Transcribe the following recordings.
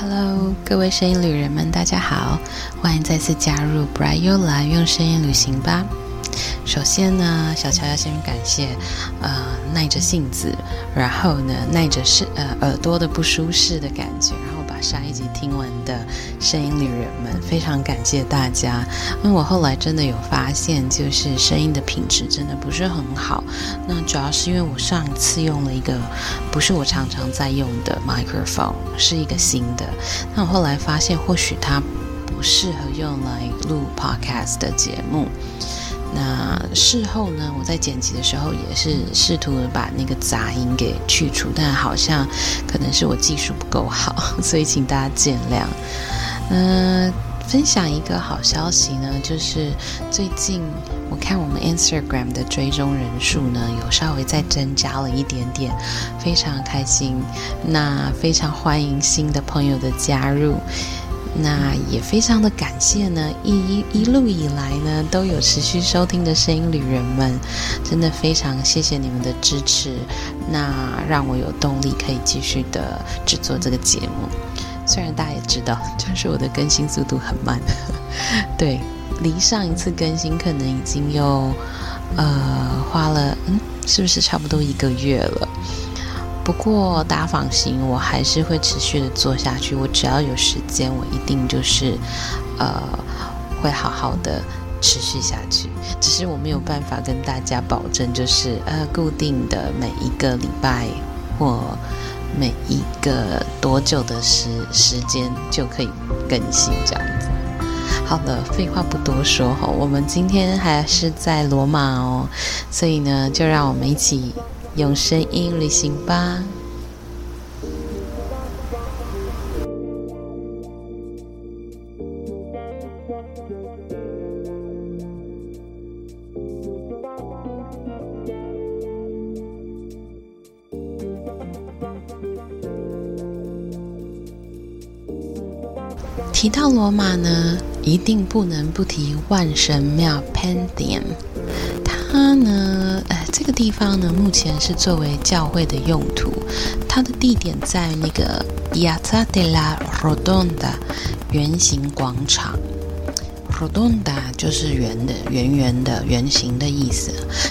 Hello，各位声音旅人们，大家好，欢迎再次加入 Brightula 用声音旅行吧。首先呢，小乔要先感谢，呃，耐着性子，然后呢，耐着是呃耳朵的不舒适的感觉，上一集听完的声音旅人们，非常感谢大家。因为我后来真的有发现，就是声音的品质真的不是很好。那主要是因为我上一次用了一个不是我常常在用的 microphone，是一个新的。那我后来发现，或许它不适合用来录 podcast 的节目。那事后呢，我在剪辑的时候也是试图把那个杂音给去除，但好像可能是我技术不够好，所以请大家见谅。嗯，分享一个好消息呢，就是最近我看我们 Instagram 的追踪人数呢，有稍微再增加了一点点，非常开心。那非常欢迎新的朋友的加入。那也非常的感谢呢，一一一路以来呢都有持续收听的声音旅人们，真的非常谢谢你们的支持，那让我有动力可以继续的制作这个节目。虽然大家也知道，就是我的更新速度很慢，对，离上一次更新可能已经又呃花了，嗯，是不是差不多一个月了？不过大家放心，我还是会持续的做下去。我只要有时间，我一定就是，呃，会好好的持续下去。只是我没有办法跟大家保证，就是呃，固定的每一个礼拜或每一个多久的时时间就可以更新这样子。好了，废话不多说哈，我们今天还是在罗马哦，所以呢，就让我们一起。用声音旅行吧。提到罗马呢，一定不能不提万神庙 Pantheon。它呢，地方呢，目前是作为教会的用途。它的地点在那个 Piazza della Rotonda 圆形广场。Rotonda 就是圆的、圆圆的、圆形的意思。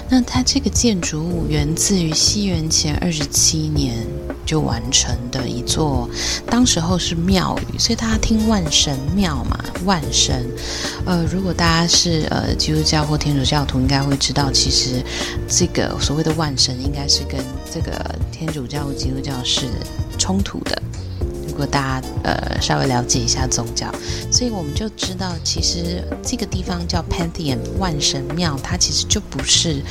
那它这个建筑物源自于西元前二十七年。就完成的一座，当时候是庙宇，所以大家听万神庙嘛，万神。呃，如果大家是呃基督教或天主教徒，应该会知道，其实这个所谓的万神，应该是跟这个天主教或基督教是冲突的。如果大家呃稍微了解一下宗教，所以我们就知道，其实这个地方叫 Pantheon 万神庙，它其实就不是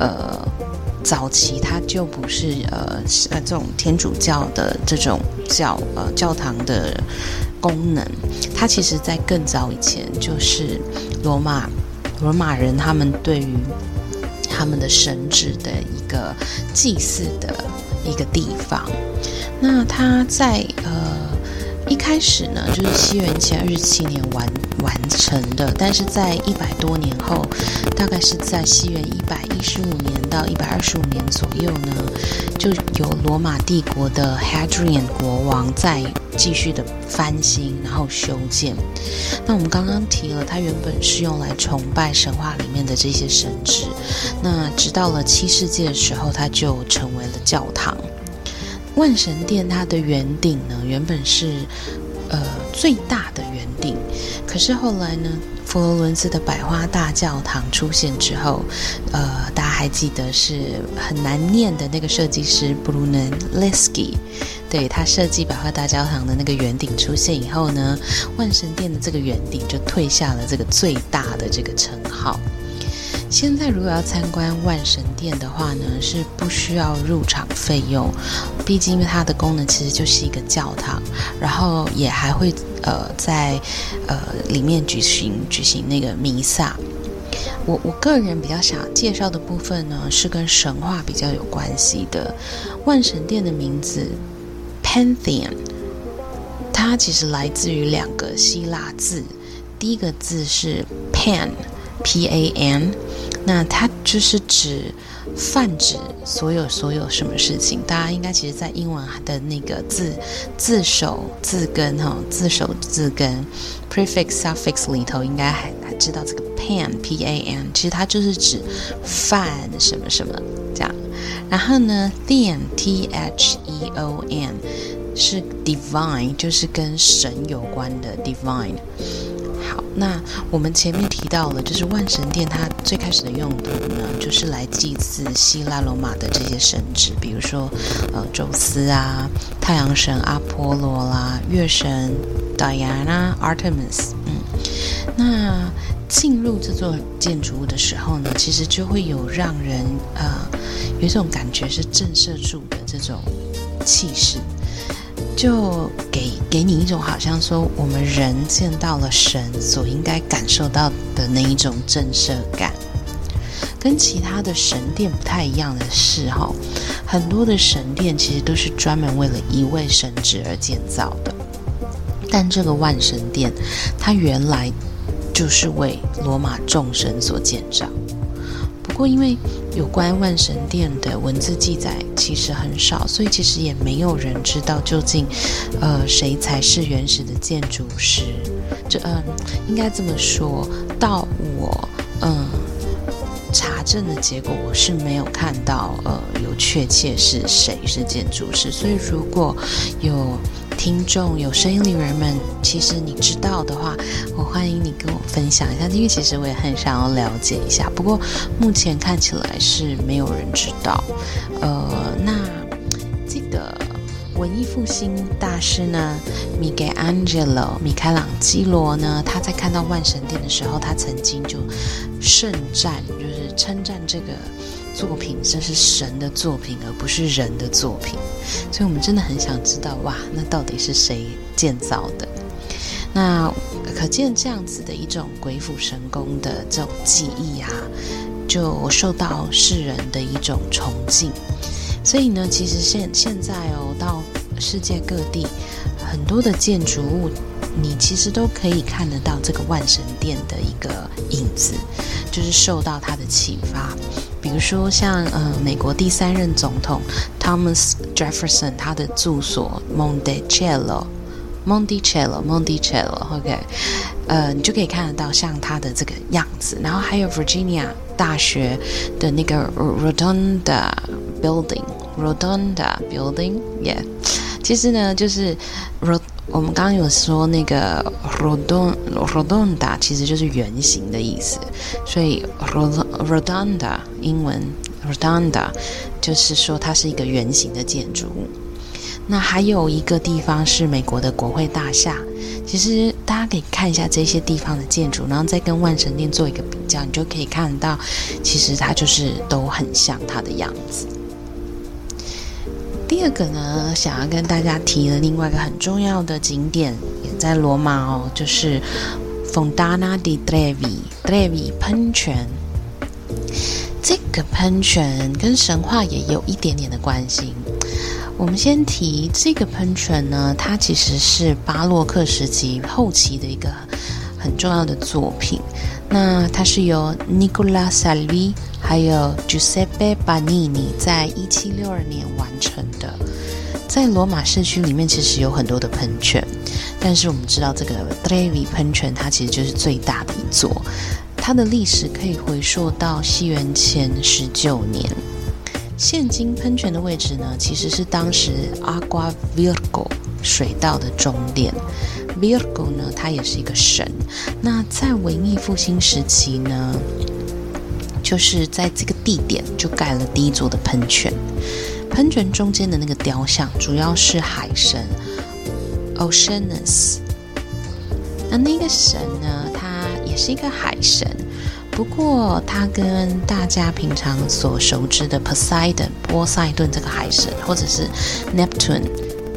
呃。早期它就不是呃呃这种天主教的这种教呃教堂的功能，它其实在更早以前就是罗马罗马人他们对于他们的神职的一个祭祀的一个地方。那他在呃一开始呢，就是西元前二十七年完完成的，但是在一百多年后，大概是在西元一百一十五年。到一百二十五年左右呢，就有罗马帝国的 Hadrian 国王在继续的翻新，然后修建。那我们刚刚提了，它原本是用来崇拜神话里面的这些神祇。那直到了七世纪的时候，它就成为了教堂。万神殿它的圆顶呢，原本是呃最大的圆顶，可是后来呢？佛罗伦斯的百花大教堂出现之后，呃，大家还记得是很难念的那个设计师 Brunelleschi，对他设计百花大教堂的那个圆顶出现以后呢，万神殿的这个圆顶就退下了这个最大的这个称号。现在如果要参观万神殿的话呢，是不需要入场费用，毕竟它的功能其实就是一个教堂，然后也还会。呃，在呃里面举行举行那个弥撒，我我个人比较想介绍的部分呢，是跟神话比较有关系的。万神殿的名字 Pantheon，它其实来自于两个希腊字，第一个字是 Pan，P A N，那它就是指泛指所有所有什么事情。大家应该其实，在英文的那个字字首字根哈，字首字根 prefix suffix 里头，应该还还知道这个 pan P A N，其实它就是指泛什么什么这样。然后呢，theon T H E O N 是 divine，就是跟神有关的 divine。好，那我们前面提到了，就是万神殿它最开始的用途呢，就是来祭祀希腊罗马的这些神祇，比如说呃宙斯啊、太阳神阿波罗啦、月神 Diana、Artemis。嗯，那进入这座建筑物的时候呢，其实就会有让人呃有一种感觉是震慑住的这种气势。就给给你一种好像说我们人见到了神所应该感受到的那一种震慑感，跟其他的神殿不太一样的是哈，很多的神殿其实都是专门为了一位神职而建造的，但这个万神殿它原来就是为罗马众神所建造。不过因为有关万神殿的文字记载其实很少，所以其实也没有人知道究竟，呃，谁才是原始的建筑师。这嗯，应该这么说，到我嗯查证的结果，我是没有看到呃有确切是谁是建筑师。所以如果有。听众有声音里人们，其实你知道的话，我欢迎你跟我分享一下，因为其实我也很想要了解一下。不过目前看起来是没有人知道。呃，那这个文艺复兴大师呢，米盖安吉罗米开朗基罗呢，他在看到万神殿的时候，他曾经就盛赞，就是称赞这个。作品这是神的作品，而不是人的作品，所以我们真的很想知道，哇，那到底是谁建造的？那可见这样子的一种鬼斧神工的这种技艺啊，就受到世人的一种崇敬。所以呢，其实现现在哦，到世界各地很多的建筑物，你其实都可以看得到这个万神殿的一个影子，就是受到它的启发。比如说像呃美国第三任总统 Thomas Jefferson 他的住所 Monticello，Monticello，Monticello，OK，呃你就可以看得到像他的这个样子，然后还有 Virginia 大学的那个 Rotunda Building，Rotunda Building，Yeah，其实呢就是 Rot 我们刚刚有说那个 Rodon，Rodonda 其实就是圆形的意思，所以 Rodonda 英文 Rodonda 就是说它是一个圆形的建筑物。那还有一个地方是美国的国会大厦，其实大家可以看一下这些地方的建筑，然后再跟万神殿做一个比较，你就可以看到，其实它就是都很像它的样子。第二个呢，想要跟大家提的另外一个很重要的景点，也在罗马哦，就是 Fontana di Trevi，Trevi 喷泉。这个喷泉跟神话也有一点点的关系。我们先提这个喷泉呢，它其实是巴洛克时期后期的一个很重要的作品。那它是由 Nicola Salvi 还有 Giuseppe Banini 在一七六二年完成的。在罗马市区里面，其实有很多的喷泉，但是我们知道这个 Trevi 喷泉，它其实就是最大的一座。它的历史可以回溯到西元前十九年。现今喷泉的位置呢，其实是当时 Agua Virgo 水道的终点。Virgo 呢，它也是一个神。那在文艺复兴时期呢，就是在这个地点就盖了第一座的喷泉。喷泉中间的那个雕像，主要是海神 Oceanus。那那个神呢，他也是一个海神，不过他跟大家平常所熟知的 Poseidon 波塞顿这个海神，或者是 Neptune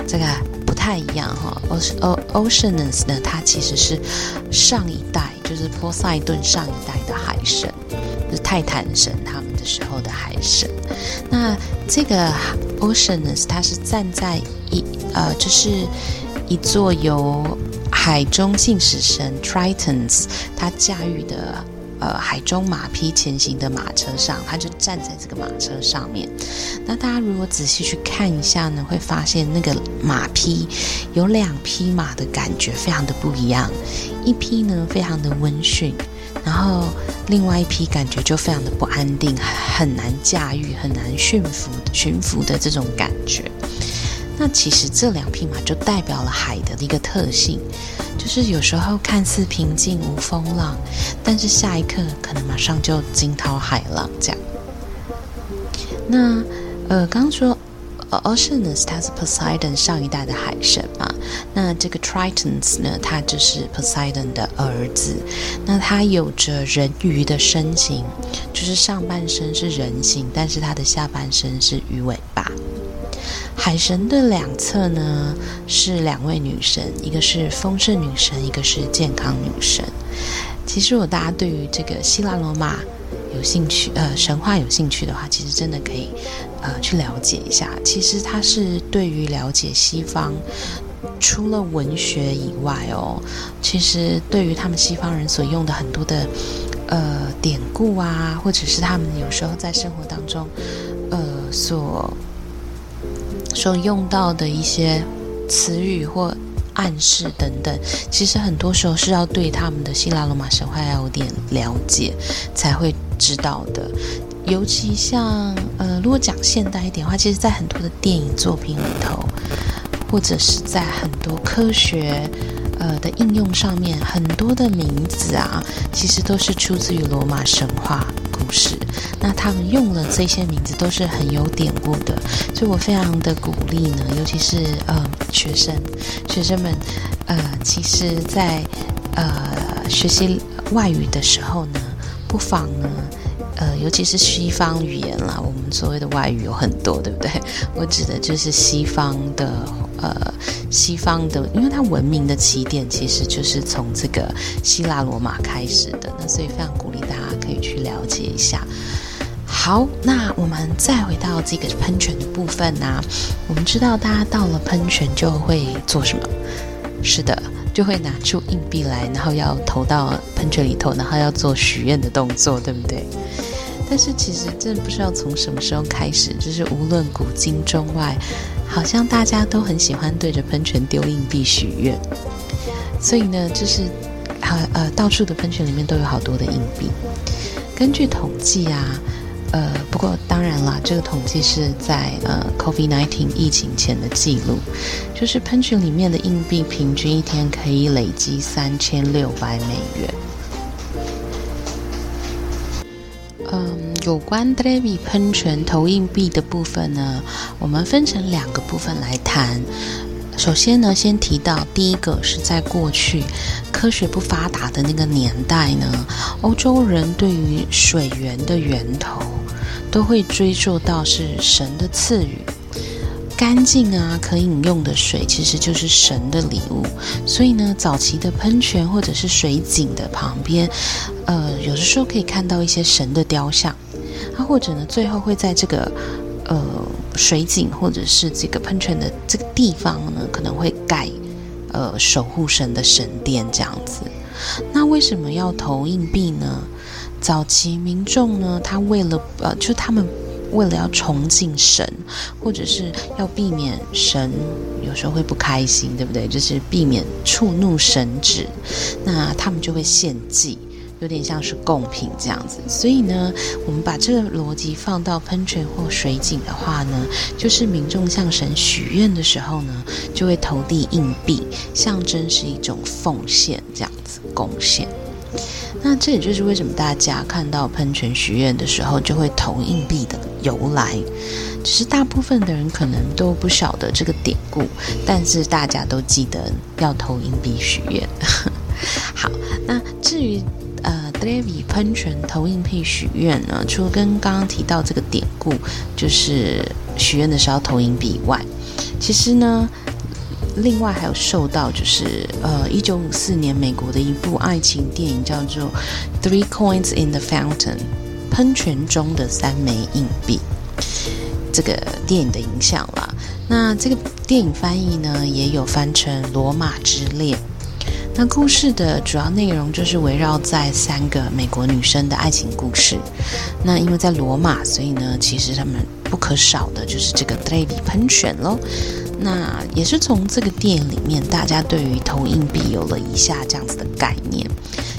这个不。太一样哈，O Oceanus 呢？它其实是上一代，就是波塞顿上一代的海神，泰坦神他们的时候的海神。那这个 Oceanus 它是站在一呃，就是一座由海中信使神 Tritons 他驾驭的呃海中马匹前行的马车上，他就站在这个马车上面。那大家如果仔细去看一下呢，会发现那个马匹有两匹马的感觉非常的不一样，一匹呢非常的温驯，然后另外一匹感觉就非常的不安定，很难驾驭，很难驯服驯服的这种感觉。那其实这两匹马就代表了海的一个特性，就是有时候看似平静无风浪，但是下一刻可能马上就惊涛骇浪这样。那呃，刚刚 Oceanus 他是 Poseidon 上一代的海神嘛，那这个 Tritons 呢，他就是 Poseidon 的儿子，那他有着人鱼的身形，就是上半身是人形，但是他的下半身是鱼尾巴。海神的两侧呢是两位女神，一个是丰盛女神，一个是健康女神。其实，如果大家对于这个希腊罗马有兴趣，呃，神话有兴趣的话，其实真的可以，呃，去了解一下。其实它是对于了解西方，除了文学以外哦，其实对于他们西方人所用的很多的，呃，典故啊，或者是他们有时候在生活当中，呃，所所用到的一些词语或暗示等等，其实很多时候是要对他们的希腊罗马神话要有点了解才会知道的。尤其像呃，如果讲现代一点的话，其实在很多的电影作品里头，或者是在很多科学呃的应用上面，很多的名字啊，其实都是出自于罗马神话。故事，那他们用了这些名字都是很有典故的，所以我非常的鼓励呢，尤其是呃学生，学生们，呃，其实，在呃学习外语的时候呢，不妨呢，呃，尤其是西方语言啦，我们所谓的外语有很多，对不对？我指的就是西方的。呃，西方的，因为它文明的起点其实就是从这个希腊罗马开始的，那所以非常鼓励大家可以去了解一下。好，那我们再回到这个喷泉的部分呢，我们知道大家到了喷泉就会做什么？是的，就会拿出硬币来，然后要投到喷泉里头，然后要做许愿的动作，对不对？但是其实这不知道从什么时候开始，就是无论古今中外。好像大家都很喜欢对着喷泉丢硬币许愿，所以呢，就是呃呃，到处的喷泉里面都有好多的硬币。根据统计啊，呃，不过当然啦，这个统计是在呃 COVID-19 疫情前的记录，就是喷泉里面的硬币平均一天可以累积三千六百美元。嗯。有关 Trevi 喷泉投硬币的部分呢，我们分成两个部分来谈。首先呢，先提到第一个是在过去科学不发达的那个年代呢，欧洲人对于水源的源头都会追溯到是神的赐予。干净啊，可饮用的水其实就是神的礼物，所以呢，早期的喷泉或者是水井的旁边，呃，有的时候可以看到一些神的雕像，啊，或者呢，最后会在这个呃水井或者是这个喷泉的这个地方呢，可能会盖呃守护神的神殿这样子。那为什么要投硬币呢？早期民众呢，他为了呃，就他们。为了要崇敬神，或者是要避免神有时候会不开心，对不对？就是避免触怒神旨，那他们就会献祭，有点像是贡品这样子。所以呢，我们把这个逻辑放到喷泉或水井的话呢，就是民众向神许愿的时候呢，就会投递硬币，象征是一种奉献，这样子贡献。那这也就是为什么大家看到喷泉许愿的时候就会投硬币的由来，只是大部分的人可能都不晓得这个典故，但是大家都记得要投硬币许愿。好，那至于呃 d a v i 喷泉投硬币许愿呢，除了跟刚刚提到这个典故，就是许愿的时候投硬币以外，其实呢。另外还有受到就是呃，一九五四年美国的一部爱情电影叫做《Three Coins in the Fountain》喷泉中的三枚硬币这个电影的影响啦。那这个电影翻译呢，也有翻成《罗马之恋》。那故事的主要内容就是围绕在三个美国女生的爱情故事。那因为在罗马，所以呢，其实他们不可少的就是这个 Trevi 喷泉喽。那也是从这个电影里面，大家对于投硬币有了以下这样子的概念。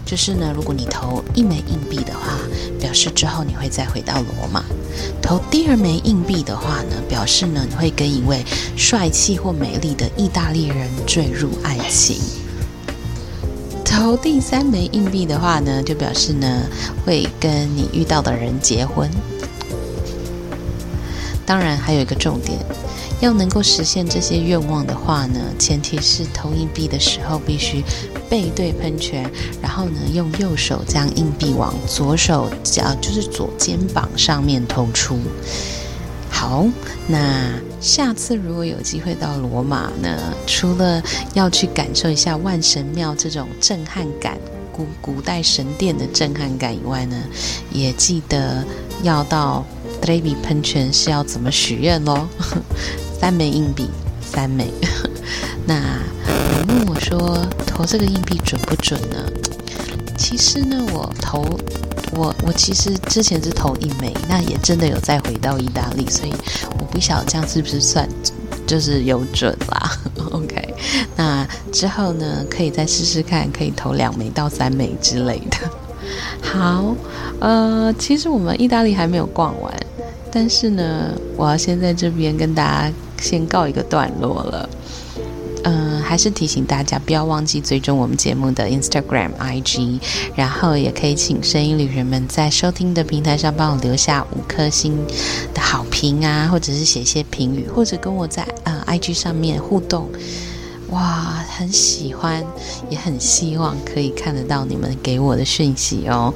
就是呢，如果你投一枚硬币的话，表示之后你会再回到罗马；投第二枚硬币的话呢，表示呢你会跟一位帅气或美丽的意大利人坠入爱情；投第三枚硬币的话呢，就表示呢会跟你遇到的人结婚。当然，还有一个重点。要能够实现这些愿望的话呢，前提是投硬币的时候必须背对喷泉，然后呢用右手将硬币往左手脚，就是左肩膀上面投出。好，那下次如果有机会到罗马呢，除了要去感受一下万神庙这种震撼感、古古代神殿的震撼感以外呢，也记得要到 Trevi 喷泉是要怎么许愿喽？三枚硬币，三枚。那有问我说，投这个硬币准不准呢？其实呢，我投我我其实之前是投一枚，那也真的有再回到意大利，所以我不晓得这样是不是算就是有准啦。OK，那之后呢，可以再试试看，可以投两枚到三枚之类的。好，呃，其实我们意大利还没有逛完，但是呢，我要先在这边跟大家。先告一个段落了，嗯，还是提醒大家不要忘记追踪我们节目的 Instagram、IG，然后也可以请声音旅人们在收听的平台上帮我留下五颗星的好评啊，或者是写一些评语，或者跟我在呃 IG 上面互动。哇，很喜欢，也很希望可以看得到你们给我的讯息哦。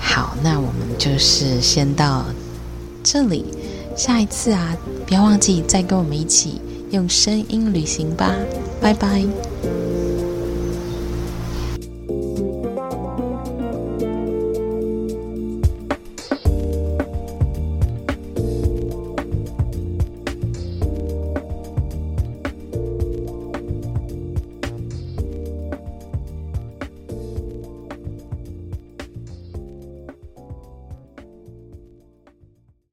好，那我们就是先到这里。下一次啊，不要忘记再跟我们一起用声音旅行吧，拜拜。